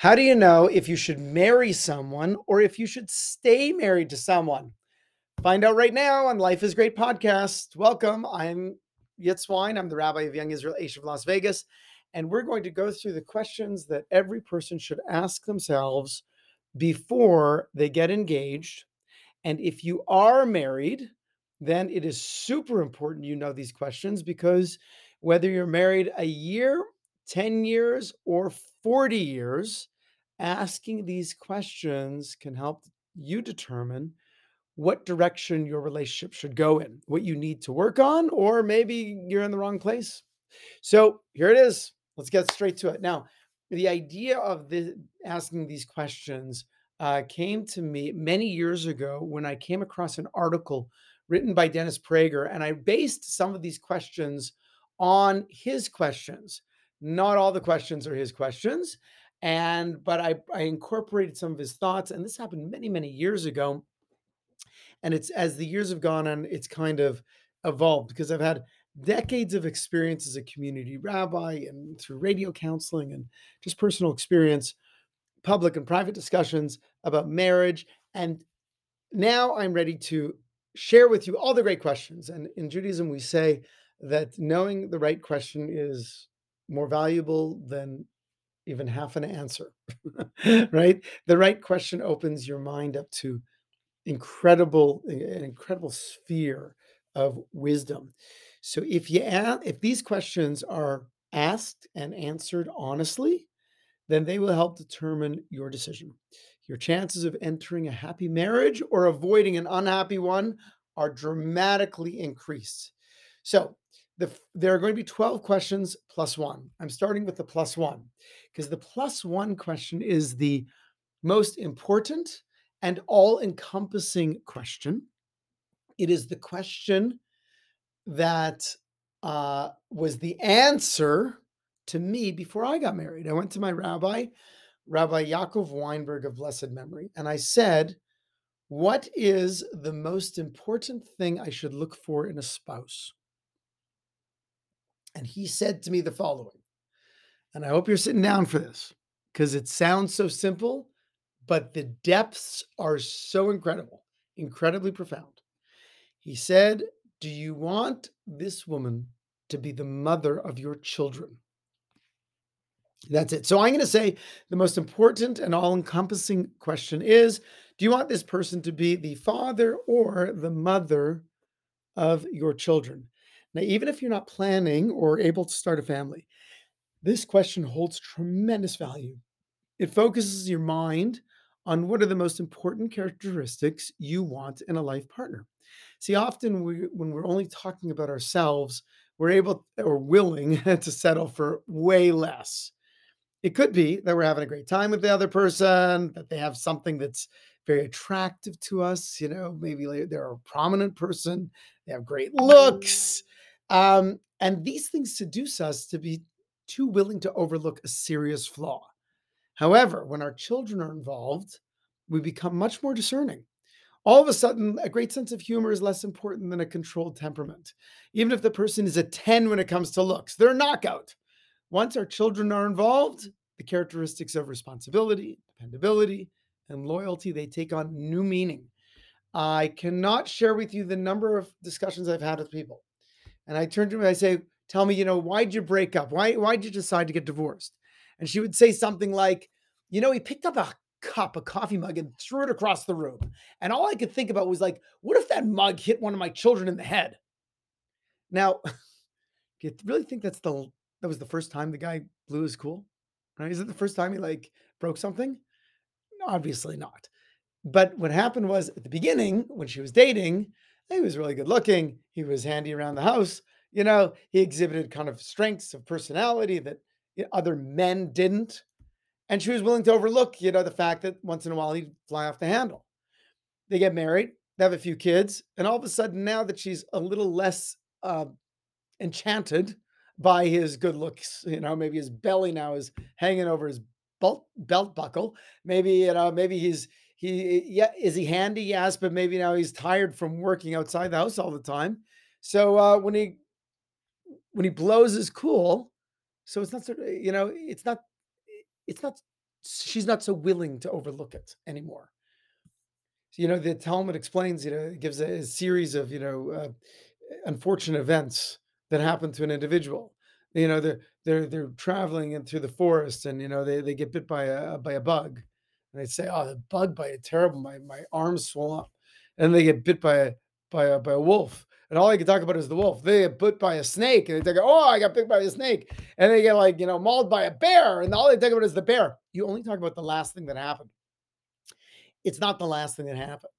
How do you know if you should marry someone or if you should stay married to someone? Find out right now on Life is Great podcast. Welcome. I'm Yitz Wyne. I'm the rabbi of Young Israel Aish of Las Vegas. And we're going to go through the questions that every person should ask themselves before they get engaged. And if you are married, then it is super important you know these questions because whether you're married a year, 10 years, or 40 years, asking these questions can help you determine what direction your relationship should go in, what you need to work on, or maybe you're in the wrong place. So here it is. Let's get straight to it. Now, the idea of asking these questions uh, came to me many years ago when I came across an article written by Dennis Prager, and I based some of these questions on his questions. Not all the questions are his questions, and but I, I incorporated some of his thoughts, and this happened many many years ago. And it's as the years have gone on, it's kind of evolved because I've had decades of experience as a community rabbi and through radio counseling and just personal experience, public and private discussions about marriage. And now I'm ready to share with you all the great questions. And in Judaism, we say that knowing the right question is more valuable than even half an answer, right? The right question opens your mind up to incredible, an incredible sphere of wisdom. So if you ask, if these questions are asked and answered honestly, then they will help determine your decision. Your chances of entering a happy marriage or avoiding an unhappy one are dramatically increased. So the, there are going to be 12 questions plus one. I'm starting with the plus one because the plus one question is the most important and all encompassing question. It is the question that uh, was the answer to me before I got married. I went to my rabbi, Rabbi Yaakov Weinberg of blessed memory, and I said, What is the most important thing I should look for in a spouse? And he said to me the following, and I hope you're sitting down for this because it sounds so simple, but the depths are so incredible, incredibly profound. He said, Do you want this woman to be the mother of your children? That's it. So I'm going to say the most important and all encompassing question is Do you want this person to be the father or the mother of your children? Now, even if you're not planning or able to start a family, this question holds tremendous value. It focuses your mind on what are the most important characteristics you want in a life partner. See, often we, when we're only talking about ourselves, we're able or willing to settle for way less. It could be that we're having a great time with the other person, that they have something that's very attractive to us. You know, maybe they're a prominent person, they have great mm-hmm. looks, um, and these things seduce us to be too willing to overlook a serious flaw. However, when our children are involved, we become much more discerning. All of a sudden, a great sense of humor is less important than a controlled temperament. Even if the person is a 10 when it comes to looks, they're a knockout. Once our children are involved, the characteristics of responsibility, dependability, and loyalty, they take on new meaning. I cannot share with you the number of discussions I've had with people and I turned to her and I say, Tell me, you know, why'd you break up? Why why'd you decide to get divorced? And she would say something like, you know, he picked up a cup, a coffee mug, and threw it across the room. And all I could think about was like, what if that mug hit one of my children in the head? Now, you really think that's the that was the first time the guy blew his cool? Right? Is it the first time he like broke something? Obviously not. But what happened was at the beginning, when she was dating, he was really good looking. He was handy around the house. You know, he exhibited kind of strengths of personality that other men didn't. And she was willing to overlook, you know, the fact that once in a while he'd fly off the handle. They get married, they have a few kids, and all of a sudden, now that she's a little less uh, enchanted by his good looks, you know, maybe his belly now is hanging over his belt, belt buckle. Maybe, you know, maybe he's he yeah is he handy yes but maybe now he's tired from working outside the house all the time so uh when he when he blows his cool so it's not sort of you know it's not it's not she's not so willing to overlook it anymore. You know, the Talmud explains, you know, it gives a, a series of, you know, uh, unfortunate events that happen to an individual. You know, they're they're they're traveling in through the forest, and you know they, they get bit by a by a bug, and they say, "Oh, the bug bite, is terrible! My my arms swell up," and they get bit by a by a by a wolf, and all they can talk about is the wolf. They get bit by a snake, and they talk, "Oh, I got bit by a snake," and they get like you know mauled by a bear, and all they talk about is the bear. You only talk about the last thing that happened. It's not the last thing that happened.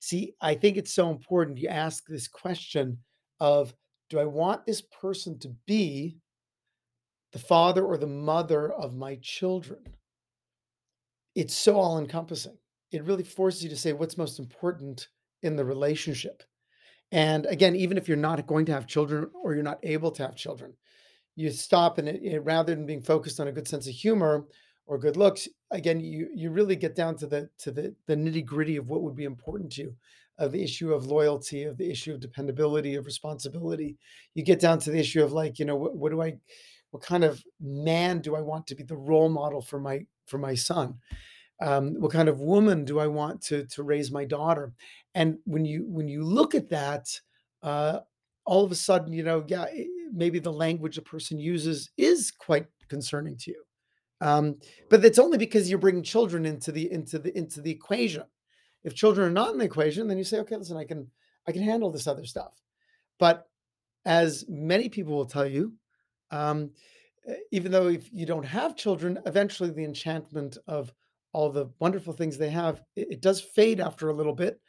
See, I think it's so important you ask this question of do I want this person to be the father or the mother of my children? It's so all encompassing. It really forces you to say what's most important in the relationship. And again, even if you're not going to have children or you're not able to have children, you stop and it, it, rather than being focused on a good sense of humor or good looks, again, you you really get down to the to the the nitty gritty of what would be important to you of the issue of loyalty, of the issue of dependability, of responsibility. You get down to the issue of like, you know, what, what do I, what kind of man do I want to be the role model for my for my son? Um, what kind of woman do I want to to raise my daughter? And when you when you look at that, uh, all of a sudden, you know, yeah, maybe the language a person uses is quite concerning to you. Um, but it's only because you're bringing children into the into the into the equation. If children are not in the equation, then you say, okay, listen, I can I can handle this other stuff. But as many people will tell you, um, Eh, even though if you don't have children, eventually the enchantment of all the wonderful things they have, it, it does fade after a little bit,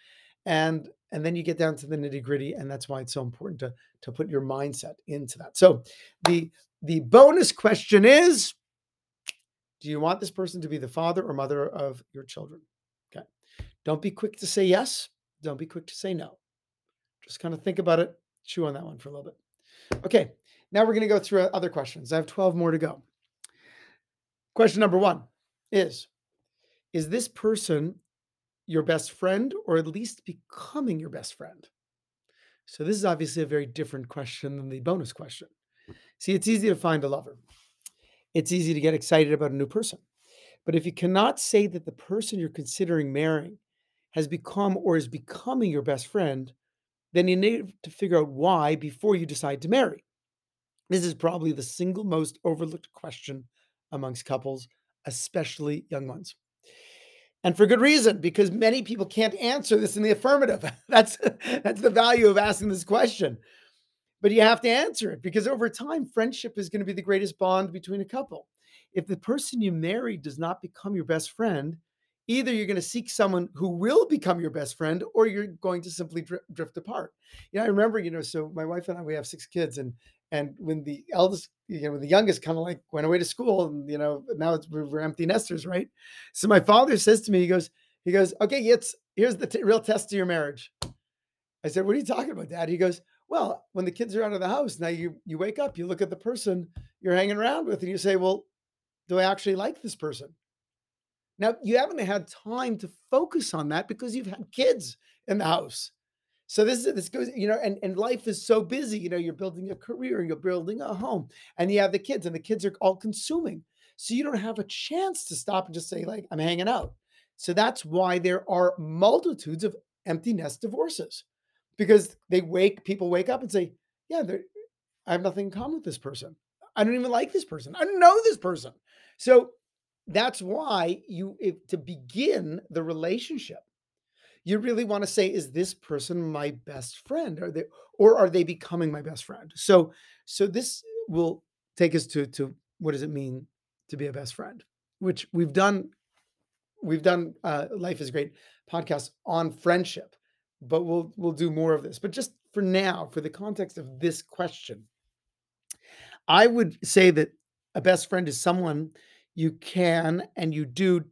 and and then you get down to the nitty gritty, and that's why it's so important to to put your mindset into that. So the the bonus question is, do you want this person to be the father or mother of your children? Okay. Don't be quick to say yes. Don't be quick to say no. Just kind of think about it, chew on that one for a little bit. Okay, now we're going to go through uh, other questions. I have 12 more to go. Question number one is Is this person your best friend or at least becoming your best friend? So, this is obviously a very different question than the bonus question. See, it's easy to find a lover, it's easy to get excited about a new person. But if you cannot say that the person you're considering marrying has become or is becoming your best friend, then you need to figure out why before you decide to marry. This is probably the single most overlooked question amongst couples, especially young ones. And for good reason, because many people can't answer this in the affirmative. that's that's the value of asking this question. But you have to answer it because over time, friendship is going to be the greatest bond between a couple. If the person you marry does not become your best friend, either you're going to seek someone who will become your best friend or you're going to simply drift apart you know i remember you know so my wife and i we have six kids and and when the eldest you know when the youngest kind of like went away to school and you know now it's we're empty nesters right? So my father says to me he goes he goes okay it's here's the t- real test of your marriage. I said what are you talking about dad? He goes well when the kids are out of the house now you you wake up you look at the person you're hanging around with and you say well do i actually like this person now, you haven't had time to focus on that because you've had kids in the house. So this is this goes, you know, and, and life is so busy. You know, you're building a career, and you're building a home, and you have the kids, and the kids are all consuming. So you don't have a chance to stop and just say, like, I'm hanging out. So that's why there are multitudes of empty nest divorces. Because they wake, people wake up and say, Yeah, I have nothing in common with this person. I don't even like this person. I don't know this person. So that's why you if to begin the relationship you really want to say is this person my best friend? Are they or are they becoming my best friend? So so this will take us to to what does it mean to be a best friend? Which we've done we've done uh, life is great podcast on friendship but we'll we'll do more of this. But just for now for the context of this question i would say that a best friend is someone you can and you do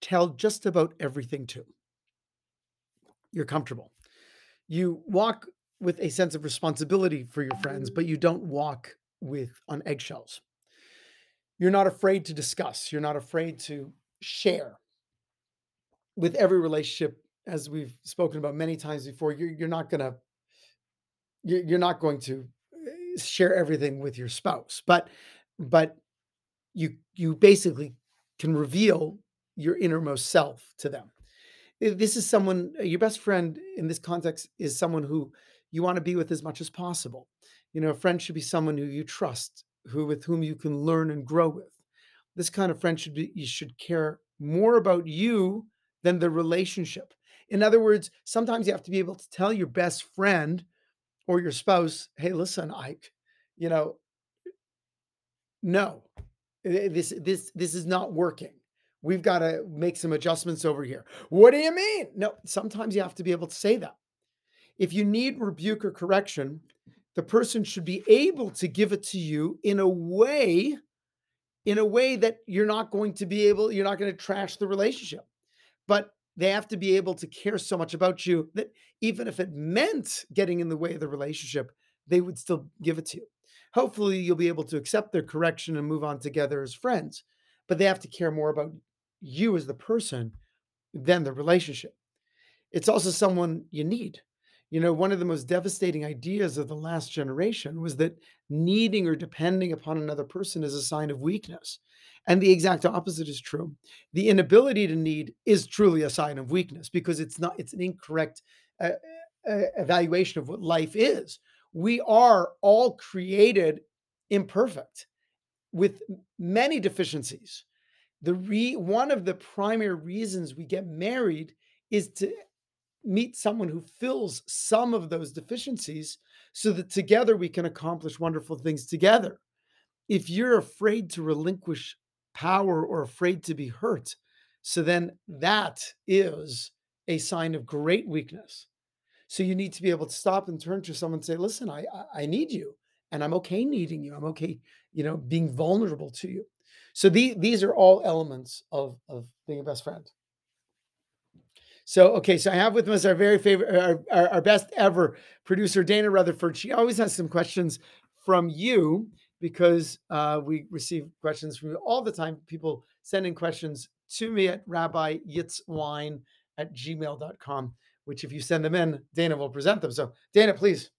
tell just about everything to. You're comfortable. You walk with a sense of responsibility for your friends, but you mm. don't walk with on eggshells. You're not afraid to discuss, you're not afraid to share. With every relationship, as we've spoken about many times before, you're, you're not going to you're not going to eh, share everything with your spouse, but but you you basically can reveal your innermost self to them. This is someone, uh, your best friend in this context is someone who you want to be with as much as possible. You know, a friend should be someone who you trust, who with whom you can learn and grow with. This kind of friend should be, you should care more about you than the relationship. In other words, sometimes you have to be able to tell your best friend or your spouse, hey, listen, ike you know, no, this this this is not working. We've got to make some adjustments over here. What do you mean? No, sometimes you have to be able to say that. If you need rebuke or correction, the person should be able to give it to you in a way in a way that you're not going to be able you're not going to trash the relationship. But they have to be able to care so much about you that even if it meant getting in the way of the relationship, they would still give it to you. Hopefully, you'll be able to accept their correction and move on together as friends, but they have to care more about you as the person than the relationship. It's also someone you need. You know, one of the most devastating ideas of the last generation was that needing or depending upon another person is a sign of weakness. And the exact opposite is true. The inability to need is truly a sign of weakness because it's not, it's an incorrect uh, uh, evaluation of what life is. We are all created imperfect with many deficiencies. The re, one of the primary reasons we get married is to meet someone who fills some of those deficiencies so that together we can accomplish wonderful things together. If you're afraid to relinquish power or afraid to be hurt, so then that is a sign of great weakness. So you need to be able to stop and turn to someone and say, "Listen, I I need you, and I'm okay needing you. I'm okay, you know, being vulnerable to you." So the, these are all elements of of being a best friend. So, okay, so I have with us our very favorite, our, our, our best ever producer, Dana Rutherford. She always has some questions from you because uh, we receive questions from you all the time. People sending questions to me at rabbi rabbiyitzwyne at gmail.com, which if you send them in, Dana will present them. So, Dana, please.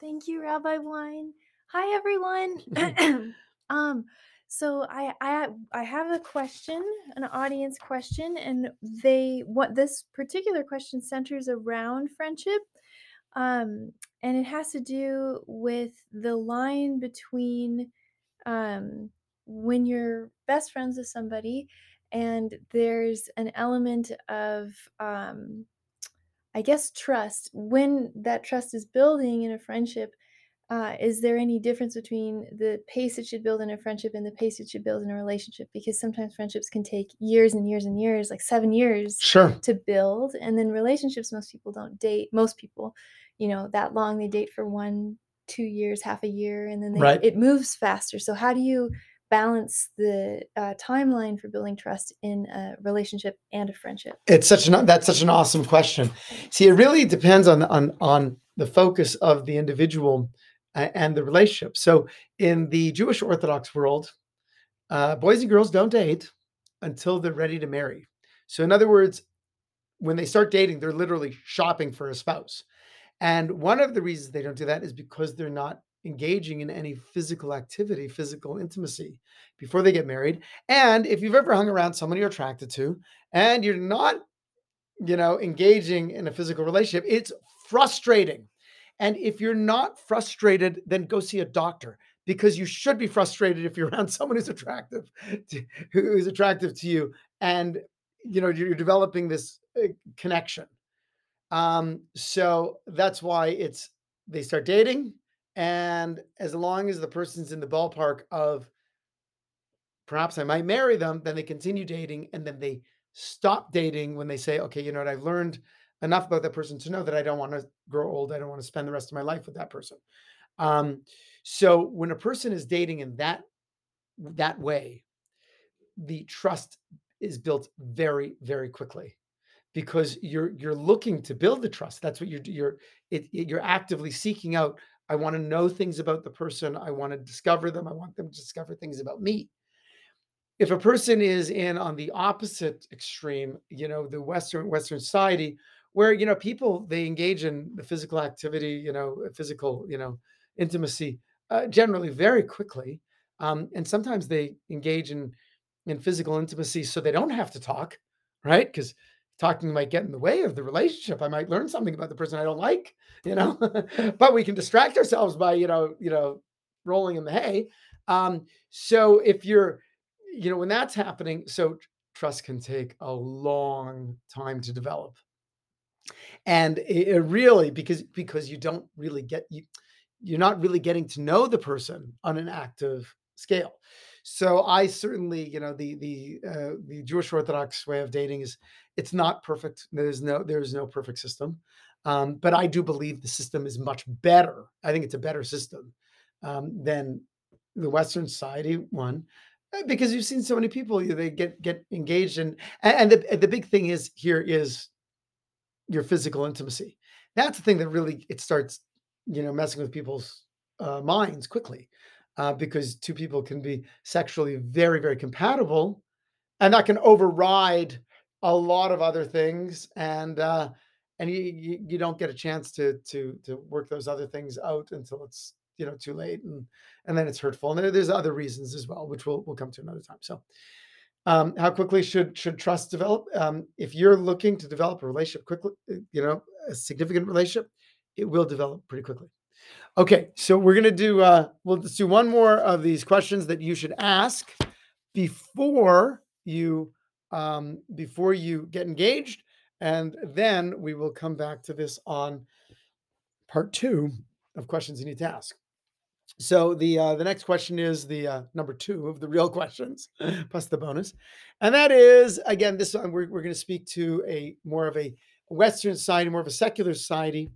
Thank you, Rabbi Wyne. Hi, everyone. um, so I, I I have a question, an audience question, and they what this particular question centers around friendship, um, and it has to do with the line between um, when you're best friends with somebody, and there's an element of um, I guess trust. When that trust is building in a friendship, uh, is there any difference between the pace it should build in a friendship and the pace it should build in a relationship? Because sometimes friendships can take years and years and years, like seven years Sure. to build. And then relationships, most people don't date, most people, you know, that long. They date for one, two years, half a year, and then they, Right. it moves faster. So, how do you balance the uh, timeline for building trust in a relationship and a friendship? It's such an that's such an awesome question. See, it really depends on on on the focus of the individual and the relationship. So, in the Jewish Orthodox world, uh, boys and girls don't date until they're ready to marry. So, in other words, when they start dating, they're literally shopping for a spouse. And one of the reasons they don't do that is because they're not engaging in any physical activity, physical intimacy before they get married. And if you've ever hung around someone you're attracted to and you're not, you know, engaging in a physical relationship, it's frustrating. And if you're not frustrated, then go see a doctor because you should be frustrated if you're around someone who's attractive, to, who's attractive to you, and you know you're developing this uh, connection. Um, so that's why it's they start dating, and as long as the person's in the ballpark of perhaps I might marry them, then they continue dating, and then they stop dating when they say, okay, you know what, I've learned enough about that person to know that I don't want to grow old. I don't want to spend the rest of my life with that person. Um, so when a person is dating in that that way, the trust is built very, very quickly because you're you're looking to build the trust. That's what you're you're it, it- you're actively seeking out. I want to know things about the person. I want to discover them. I want them to discover things about me. If a person is in on the opposite extreme, you know, the Western Western society, where you know people they engage in the physical activity, you know, physical, you know, intimacy, uh, generally very quickly, um, and sometimes they engage in in physical intimacy so they don't have to talk, right? Because talking might get in the way of the relationship. I might learn something about the person I don't like, you know. but we can distract ourselves by, you know, you know, rolling in the hay. Um, so if you're, you know, when that's happening, so trust can take a long time to develop. And it, it really because because you don't really get you you're not really getting to know the person on an active scale. So I certainly, you know, the the uh, the Jewish Orthodox way of dating is it's not perfect. There's no there's no perfect system, um, but I do believe the system is much better. I think it's a better system um, than the Western society one uh, because you've seen so many people they get get engaged and, and the the big thing is here is your physical intimacy. That's the thing that really it starts, you know, messing with people's uh, minds quickly uh, because two people can be sexually very, very compatible, and that can override a lot of other things, and uh, and you, you you don't get a chance to to to work those other things out until it's you know too late, and and then it's hurtful, and there's other reasons as well, which we'll we'll come to another time. So. Um, how quickly should should trust develop? Um, if you're looking to develop a relationship quickly, you know, a significant relationship, it will develop pretty quickly. Okay, so we're gonna do uh we'll just do one more of these questions that you should ask before you um before you get engaged, and then we will come back to this on part two of questions you need to ask. So the uh, the next question is the uh, number two of the real questions, plus the bonus, and that is again this one we're we're going to speak to a more of a Western society, more of a secular society,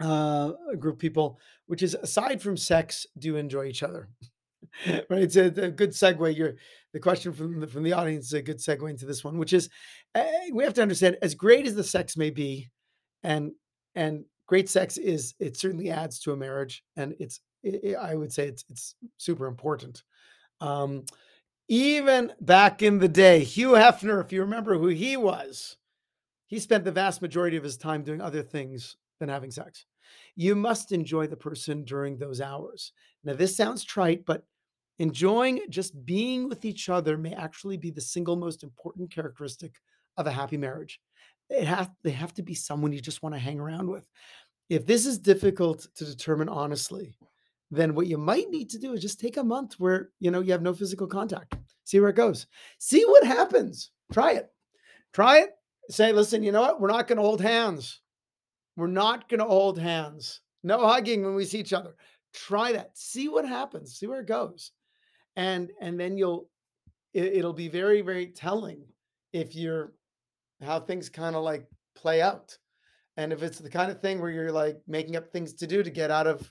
uh, group of people, which is aside from sex, do enjoy each other. right, it's a, a, good segue. Your the question from the, from the audience is a good segue into this one, which is uh, we have to understand as great as the sex may be, and and great sex is it certainly adds to a marriage, and it's it, I would say it's it's super important. Um, even back in the day, Hugh Hefner, if you remember who he was, he spent the vast majority of his time doing other things than having sex. You must enjoy the person during those hours. Now, this sounds trite, but enjoying just being with each other may actually be the single most important characteristic of a happy marriage. It has, they have to be someone you just want to hang around with. If this is difficult to determine honestly, then what you might need to do is just take a month where you know you have no physical contact. See where it goes. See what happens. Try it. Try it. Say, listen, you know what? We're not going to hold hands. We're not going to hold hands. No hugging when we see each other. Try that. See what happens. See where it goes. And and then you'll it, it'll be very very telling if you're how things kind of like play out. And if it's the kind of thing where you're like making up things to do to get out of,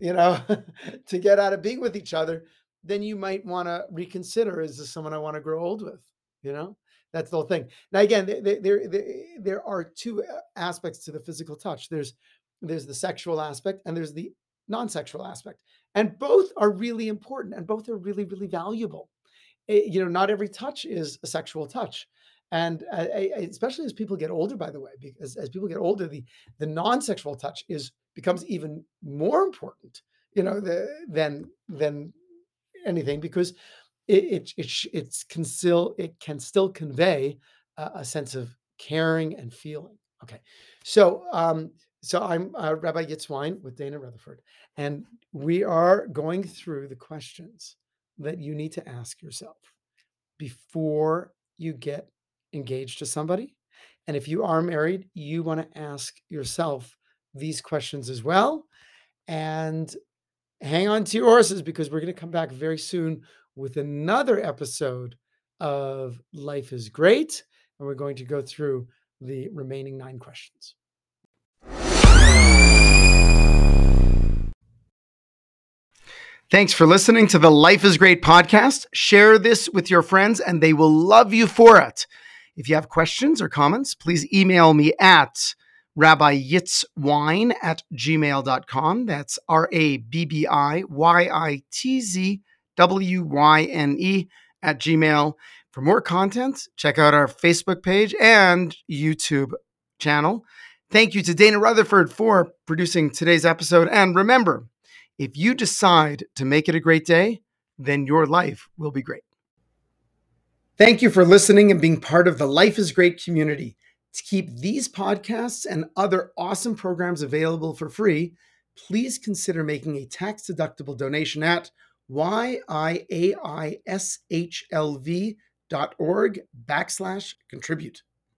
you know, to get out of being with each other, then you might want to reconsider is this someone I want to grow old with, you know? That's the whole thing. Now, again, there there there are two uh, aspects to the physical touch. There's there's the sexual aspect and there's the non-sexual aspect, and both are really important and both are really really valuable. It, you know, not every touch is a sexual touch, and uh, especially as people get older. By the way, because as people get older, the the non-sexual touch is becomes even more important. You know, the, than than anything because it it it, it's can still it can still convey a, a, sense of caring and feeling. Okay, so um, so I'm uh, Rabbi Yitz Wyne with Dana Rutherford, and we are going through the questions that you need to ask yourself before you get engaged to somebody. And if you are married, you want to ask yourself these questions as well. And hang on to your horses because we're going to come back very soon with another episode of Life is Great. And we're going to go through the remaining nine questions. Thanks for listening to the Life is Great podcast. Share this with your friends and they will love you for it. If you have questions or comments, please email me at Rabbi Yitzwyne at gmail.com. That's R A B B I Y I T Z W Y N E at Gmail. For more content, check out our Facebook page and YouTube channel. Thank you to Dana Rutherford for producing today's episode. And remember, if you decide to make it a great day, then your life will be great. Thank you for listening and being part of the Life is Great community. To keep these podcasts and other awesome programs available for free, please consider making a tax deductible donation at yiaishlv.org backslash contribute.